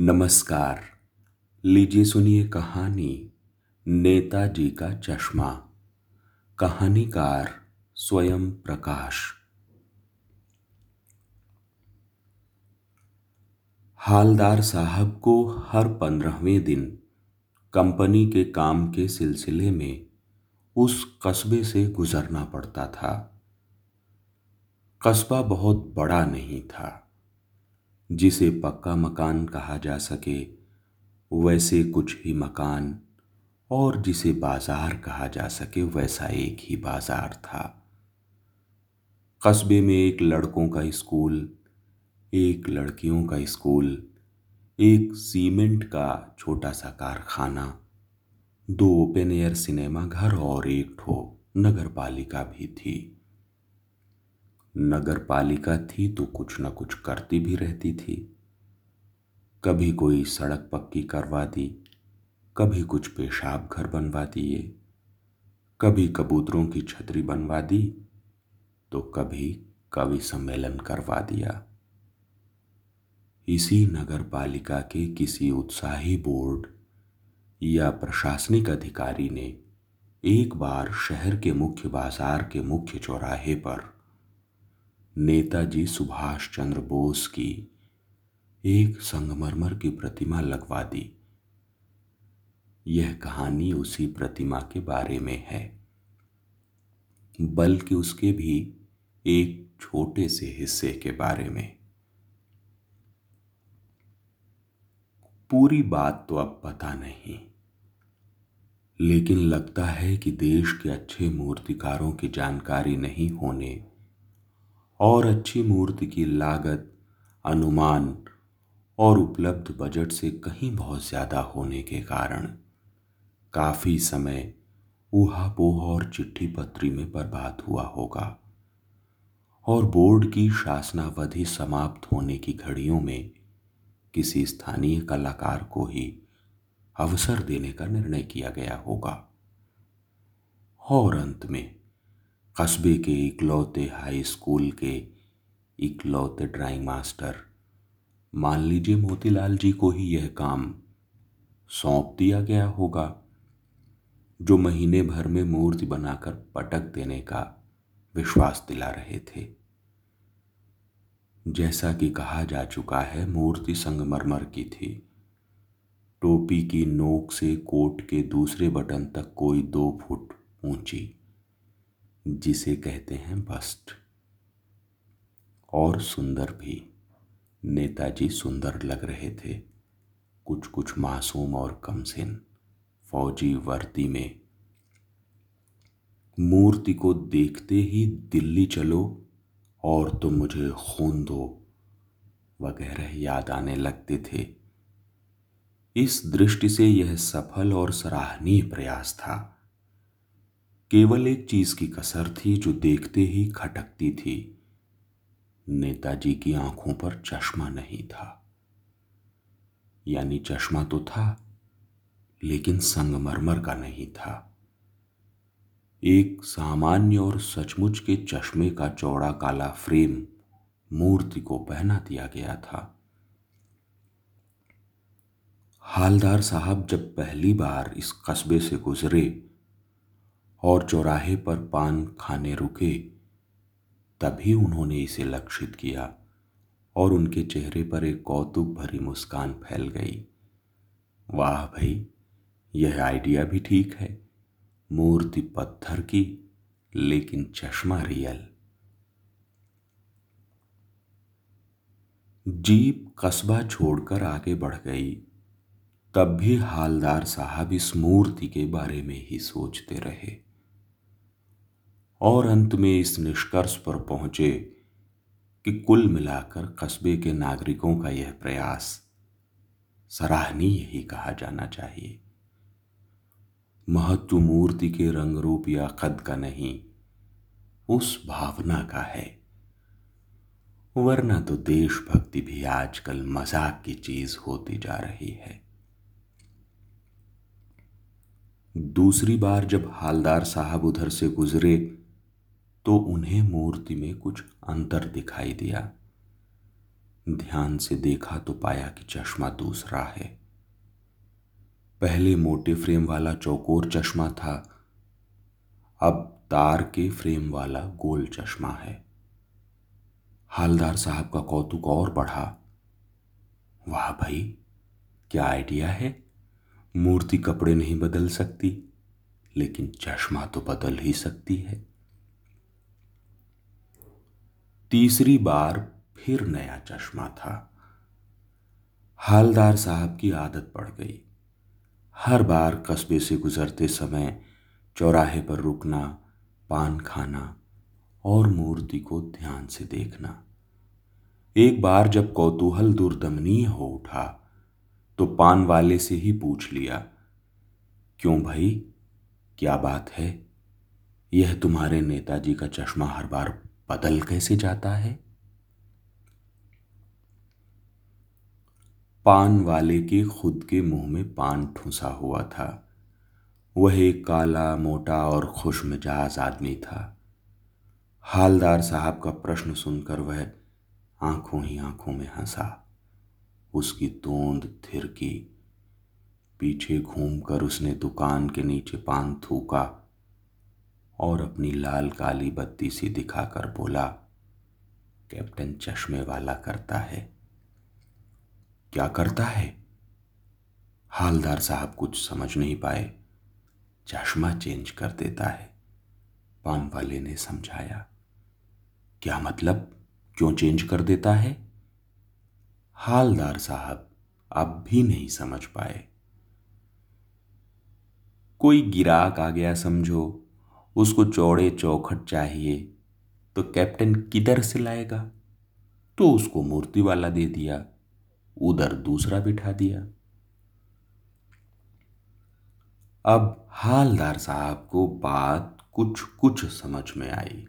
नमस्कार। लीजिए सुनिए कहानी, नेताजी का चश्मा। कहानीकार स्वयं प्रकाश। हालदार साहब को हर पंद्रहवें दिन कंपनी के काम के सिलसिले में उस कस्बे से गुजरना पड़ता था। कस्बा बहुत बड़ा नहीं था। जिसे पक्का मकान कहा जा सके, वैसे कुछ ही मकान, और जिसे बाज़ार कहा जा सके, वैसा एक ही बाज़ार था। कस्बे में एक लड़कों का स्कूल, एक लड़कियों का स्कूल, एक सीमेंट का छोटा सा कारखाना, दो ओपन एयर सिनेमा घर और एक ठो नगर पालिका भी थी। नगर पालिका थी तो कुछ न कुछ करती भी रहती थी। कभी कोई सड़क पक्की करवा दी, कभी कुछ पेशाब घर बनवा दिए, कभी कबूतरों की छतरी बनवा दी तो कभी कवि सम्मेलन करवा दिया। इसी नगर पालिका के किसी उत्साही बोर्ड या प्रशासनिक अधिकारी ने एक बार शहर के मुख्य बाज़ार के मुख्य चौराहे पर नेताजी सुभाष चंद्र बोस की एक संगमरमर की प्रतिमा लगवा दी। यह कहानी उसी प्रतिमा के बारे में है, बल्कि उसके भी एक छोटे से हिस्से के बारे में। पूरी बात तो अब पता नहीं, लेकिन लगता है कि देश के अच्छे मूर्तिकारों की जानकारी नहीं होने और अच्छी मूर्ति की लागत, अनुमान और उपलब्ध बजट से कहीं बहुत ज़्यादा होने के कारण काफ़ी समय ऊहापोह और चिट्ठी पत्री में बर्बाद हुआ होगा और बोर्ड की शासनावधि समाप्त होने की घड़ियों में किसी स्थानीय कलाकार को ही अवसर देने का निर्णय किया गया होगा। और अंत में कस्बे के इकलौते हाई स्कूल के इकलौते ड्राइंग मास्टर मान लीजिए मोतीलाल जी को ही यह काम सौंप दिया गया होगा, जो महीने भर में मूर्ति बनाकर पटक देने का विश्वास दिला रहे थे। जैसा कि कहा जा चुका है, मूर्ति संगमरमर की थी। टोपी की नोक से कोट के दूसरे बटन तक कोई दो फुट ऊँची। जिसे कहते हैं बस्ट और सुंदर भी। नेताजी सुंदर लग रहे थे। कुछ कुछ मासूम और कमसिन फौजी वर्दी में। मूर्ति को देखते ही दिल्ली चलो और तो मुझे खून दो, वगैरह याद आने लगते थे। इस दृष्टि से यह सफल और सराहनीय प्रयास था। केवल एक चीज़ की कसर थी जो देखते ही खटकती थी। नेताजी की आँखों पर चश्मा नहीं था। यानी चश्मा तो था, लेकिन संगमरमर का नहीं था। एक सामान्य और सचमुच के चश्मे का चौड़ा काला फ्रेम मूर्ति को पहना दिया गया था। हालदार साहब जब पहली बार इस कस्बे से गुजरे और चौराहे पर पान खाने रुके। तभी उन्होंने इसे लक्षित किया और उनके चेहरे पर एक कौतुक भरी मुस्कान फैल गई। वाह भाई, यह आइडिया भी ठीक है। मूर्ति पत्थर की, लेकिन चश्मा रियल। जीप कस्बा छोड़कर आगे बढ़ गई। तब भी हालदार साहब इस मूर्ति के बारे में ही सोचते रहे। और अंत में इस निष्कर्ष पर पहुँचे कि कुल मिलाकर कस्बे के नागरिकों का यह प्रयास सराहनीय ही कहा जाना चाहिए। महत्व मूर्ति के रंग रूप या कद का नहीं, उस भावना का है। वरना तो देशभक्ति भी आजकल मज़ाक की चीज़ होती जा रही है। दूसरी बार जब हालदार साहब उधर से गुजरे तो उन्हें मूर्ति में कुछ अंतर दिखाई दिया। ध्यान से देखा तो पाया कि चश्मा दूसरा है। पहले मोटे फ्रेम वाला चौकोर चश्मा था। अब तार के फ्रेम वाला गोल चश्मा है। हालदार साहब का कौतुक और बढ़ा। वाह भाई, क्या आइडिया है? मूर्ति कपड़े नहीं बदल सकती, लेकिन चश्मा तो बदल ही सकती है। तीसरी बार फिर नया चश्मा था। हालदार साहब की आदत पड़ गई। हर बार कस्बे से गुजरते समय चौराहे पर रुकना, पान खाना और मूर्ति को ध्यान से देखना। एक बार जब कौतूहल दुर्दमनीय हो उठा तो पान वाले से ही पूछ लिया, क्यों भाई? क्या बात है? यह तुम्हारे नेताजी का चश्मा हर बार बदल कैसे जाता है? पान वाले के खुद के मुँह में पान ठूसा हुआ था। वह एक काला, मोटा और खुश मिजाज आदमी था। हालदार साहब का प्रश्न सुनकर वह आँखों ही आँखों में हंसा। उसकी तोंद थिरकी। पीछे घूमकर उसने दुकान के नीचे पान थूका। और अपनी लाल काली बत्ती सी दिखाकर बोला, कैप्टन चश्मे वाला करता है। क्या करता है? हालदार साहब कुछ समझ नहीं पाए। चश्मा चेंज कर देता है। पान वाले ने समझाया, क्या मतलब? क्यों चेंज कर देता है? हालदार साहब अब भी नहीं समझ पाए। कोई गिराक आ गया समझो। उसको चौड़े चौखट चाहिए तो कैप्टन किधर से लाएगा? तो उसको मूर्ति वाला दे दिया, उधर दूसरा बिठा दिया। अब हालदार साहब को बात कुछ कुछ समझ में आई।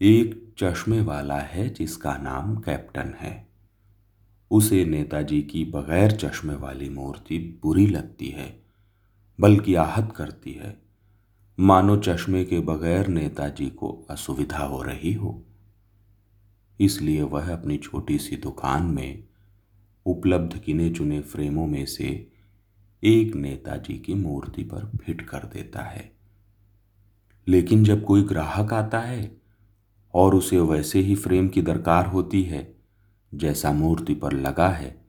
एक चश्मे वाला है जिसका नाम कैप्टन है। उसे नेताजी की बगैर चश्मे वाली मूर्ति बुरी लगती है, बल्कि आहत करती है। मानो चश्मे के बगैर नेताजी को असुविधा हो रही हो। इसलिए वह अपनी छोटी सी दुकान में उपलब्ध किने चुने फ्रेमों में से एक नेताजी की मूर्ति पर फिट कर देता है। लेकिन जब कोई ग्राहक आता है और उसे वैसे ही फ्रेम की दरकार होती है, जैसा मूर्ति पर लगा है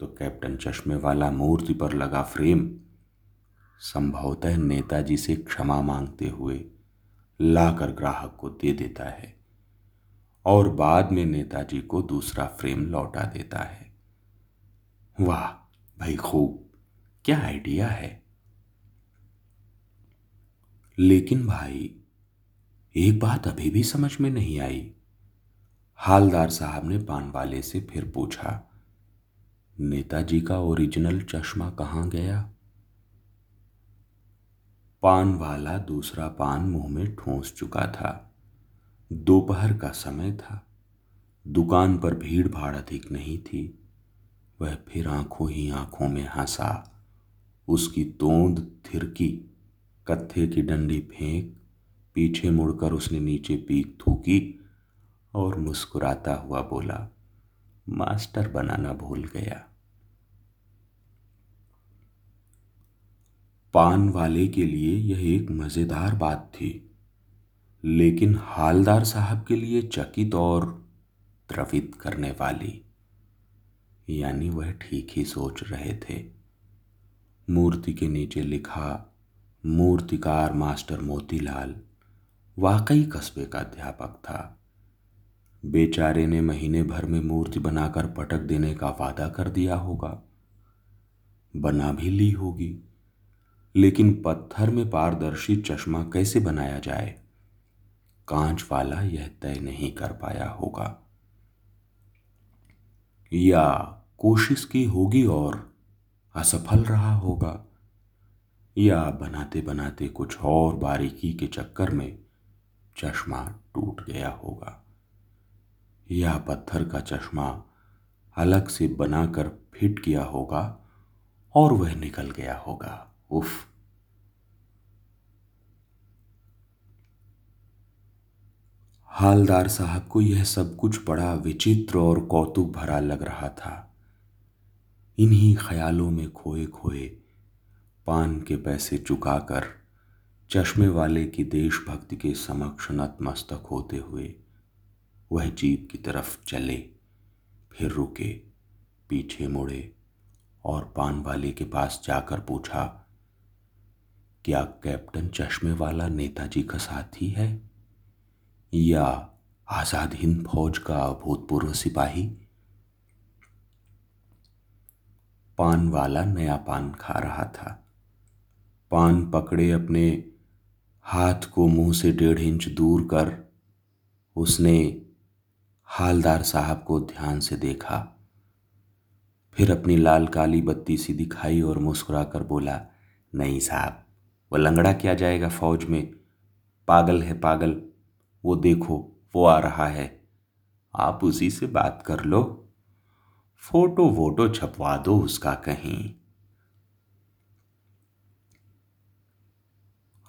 तो कैप्टन चश्मे वाला मूर्ति पर लगा फ्रेम संभवतः नेताजी से क्षमा मांगते हुए लाकर ग्राहक को दे देता है और बाद में नेताजी को दूसरा फ्रेम लौटा देता है। वाह भाई खूब, क्या आइडिया है। लेकिन भाई, एक बात अभी भी समझ में नहीं आई। हालदार साहब ने पान वाले से फिर पूछा, नेताजी का ओरिजिनल चश्मा कहाँ गया? पान वाला दूसरा पान मुँह में ठोंस चुका था। दोपहर का समय था। दुकान पर भीड़ भाड़ अधिक नहीं थी। वह फिर आँखों ही आँखों में हंसा। उसकी तोंद थिरकी, कत्थे की डंडी फेंक, पीछे मुड़कर उसने नीचे पीक थूकी और मुस्कुराता हुआ बोला, मास्टर बनाना भूल गया। पान वाले के लिए यह एक मज़ेदार बात थी। लेकिन हालदार साहब के लिए चकित और द्रवित करने वाली, यानी वह ठीक ही सोच रहे थे। मूर्ति के नीचे लिखा, मूर्तिकार मास्टर मोतीलाल, वाकई कस्बे का अध्यापक था। बेचारे ने महीने भर में मूर्ति बनाकर पटक देने का वादा कर दिया होगा। बना भी ली होगी। लेकिन पत्थर में पारदर्शी चश्मा कैसे बनाया जाए? कांच वाला यह तय नहीं कर पाया होगा। या कोशिश की होगी और असफल रहा होगा। या बनाते बनाते कुछ और बारीकी के चक्कर में चश्मा टूट गया होगा। या पत्थर का चश्मा अलग से बनाकर फिट किया होगा और वह निकल गया होगा। उफ हालदार साहब को यह सब कुछ बड़ा विचित्र और कौतुक भरा लग रहा था। इन्हीं ख्यालों में खोए खोए पान के पैसे चुकाकर चश्मे वाले की देशभक्ति के समक्ष नतमस्तक होते हुए वह जीप की तरफ़ चले, फिर रुके, पीछे मुड़े और पान वाले के पास जाकर पूछा क्या कैप्टन चश्मे वाला नेताजी का साथी है? या आज़ाद हिंद फौज का अभूतपूर्व सिपाही? पान वाला नया पान खा रहा था। पान पकड़े अपने हाथ को मुँह से डेढ़ इंच दूर कर उसने हालदार साहब को ध्यान से देखा। फिर अपनी लाल काली बत्ती सी दिखाई और मुस्कुराकर बोला, नहीं साहब वो लंगड़ा किया जाएगा फौज में। पागल है पागल, वो देखो, वो आ रहा है। आप उसी से बात कर लो। फ़ोटो वोटो छपवा दो उसका कहीं।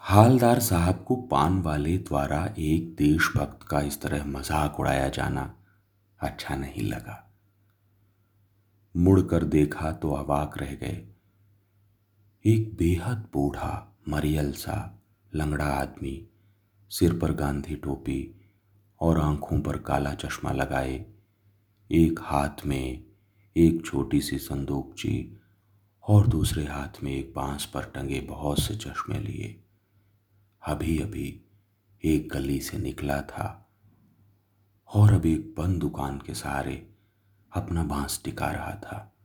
हालदार साहब को पान वाले द्वारा एक देशभक्त का इस तरह मज़ाक उड़ाया जाना अच्छा नहीं लगा। मुड़कर देखा तो अवाक रह गए। एक बेहद बूढ़ा मरियल सा लंगड़ा आदमी, सिर पर गांधी टोपी और आँखों पर काला चश्मा लगाए, एक हाथ में एक छोटी सी संदूकची और दूसरे हाथ में एक बाँस पर टंगे बहुत से चश्मे लिए। अभी अभी एक गली से निकला था और अब एक बंद दुकान के सहारे अपना बाँस टिका रहा था।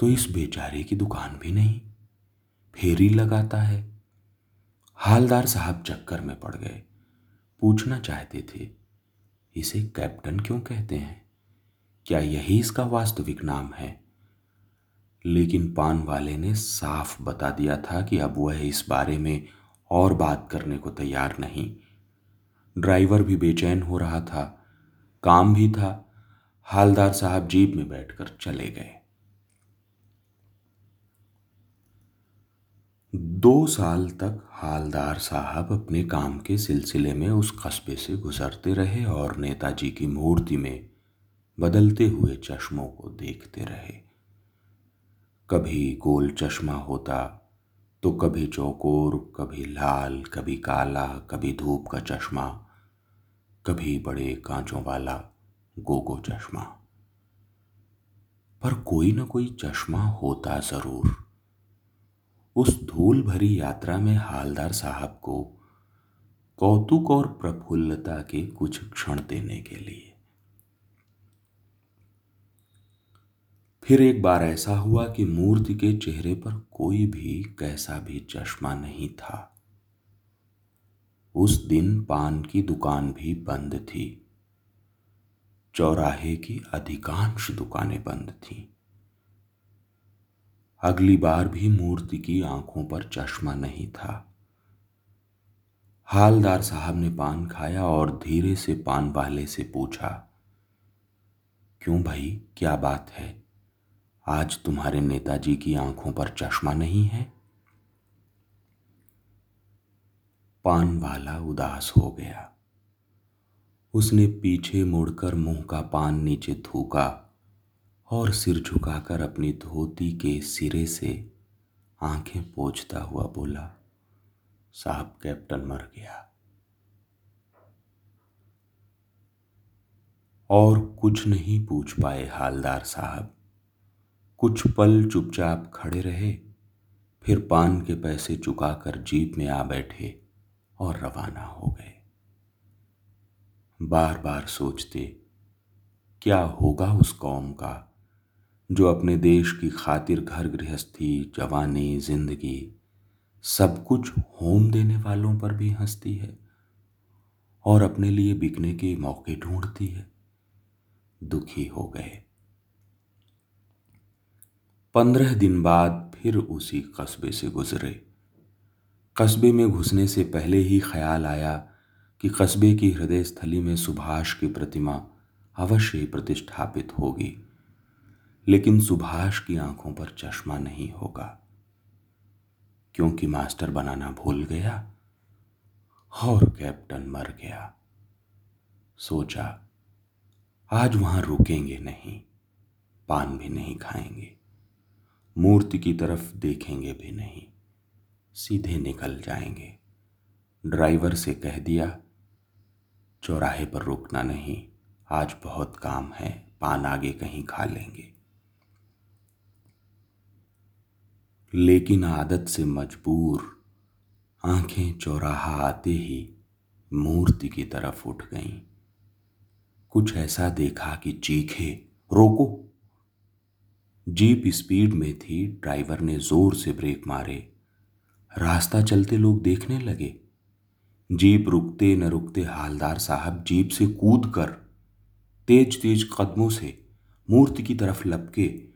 तो इस बेचारे की दुकान भी नहीं। फेरी लगाता है। हालदार साहब चक्कर में पड़ गए। पूछना चाहते थे, इसे कैप्टन क्यों कहते हैं? क्या यही इसका वास्तविक नाम है? लेकिन पान वाले ने साफ़ बता दिया था कि अब वह इस बारे में और बात करने को तैयार नहीं। ड्राइवर भी बेचैन हो रहा था। काम भी था। हालदार साहब जीप में बैठकर चले गए। दो साल तक हालदार साहब अपने काम के सिलसिले में उस कस्बे से गुजरते रहे और नेताजी की मूर्ति में बदलते हुए चश्मों को देखते रहे। कभी गोल चश्मा होता तो कभी चौकोर, कभी लाल, कभी काला, कभी धूप का चश्मा, कभी बड़े कांचों वाला गोगो चश्मा। पर कोई ना कोई चश्मा होता ज़रूर। उस धूल भरी यात्रा में हालदार साहब को कौतुक और प्रफुल्लता के कुछ क्षण देने के लिए। फिर एक बार ऐसा हुआ कि मूर्ति के चेहरे पर कोई भी कैसा भी चश्मा नहीं था। उस दिन पान की दुकान भी बंद थी। चौराहे की अधिकांश दुकानें बंद थीं। अगली बार भी मूर्ति की आँखों पर चश्मा नहीं था। हालदार साहब ने पान खाया और धीरे से पान वाले से पूछा, क्यों भाई, क्या बात है? आज तुम्हारे नेताजी की आँखों पर चश्मा नहीं है? पान वाला उदास हो गया। उसने पीछे मुड़कर मुँह का पान नीचे थूका। और सिर झुकाकर अपनी धोती के सिरे से आँखें पोछता हुआ बोला, साहब, कैप्टन मर गया। और कुछ नहीं पूछ पाए हालदार साहब। कुछ पल चुपचाप खड़े रहे, फिर पान के पैसे चुकाकर जीप में आ बैठे और रवाना हो गए। बार बार सोचते, क्या होगा उस कौम का? जो अपने देश की खातिर घर गृहस्थी, जवानी, ज़िंदगी, सब कुछ होम देने वालों पर भी हंसती है और अपने लिए बिकने के मौके ढूंढती है। दुखी हो गए। पंद्रह दिन बाद फिर उसी कस्बे से गुजरे। कस्बे में घुसने से पहले ही ख्याल आया कि कस्बे की हृदय स्थली में सुभाष की प्रतिमा अवश्य प्रतिष्ठापित होगी। लेकिन सुभाष की आँखों पर चश्मा नहीं होगा। क्योंकि मास्टर बनाना भूल गया और कैप्टन मर गया। सोचा, आज वहाँ रुकेंगे नहीं, पान भी नहीं खाएँगे, मूर्ति की तरफ़ देखेंगे भी नहीं, सीधे निकल जाएँगे। ड्राइवर से कह दिया, चौराहे पर रुकना नहीं, आज बहुत काम है, पान आगे कहीं खा लेंगे। लेकिन आदत से मजबूर, आँखें चौराहा आते ही मूर्ति की तरफ़ उठ गईं। कुछ ऐसा देखा कि चीखे, रोको। जीप स्पीड में थी, ड्राइवर ने ज़ोर से ब्रेक मारे। रास्ता चलते लोग देखने लगे। जीप रुकते न रुकते हालदार साहब जीप से कूद कर तेज तेज कदमों से मूर्ति की तरफ़ लपके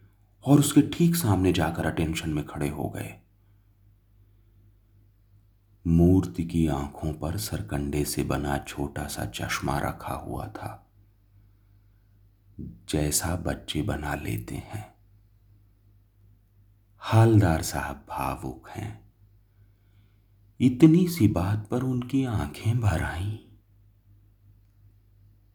और उसके ठीक सामने जाकर अटेंशन में खड़े हो गए। मूर्ति की आँखों पर सरकंडे से बना छोटा सा चश्मा रखा हुआ था। जैसा बच्चे बना लेते हैं। हालदार साहब भावुक हैं। इतनी सी बात पर उनकी आँखें भर आईं।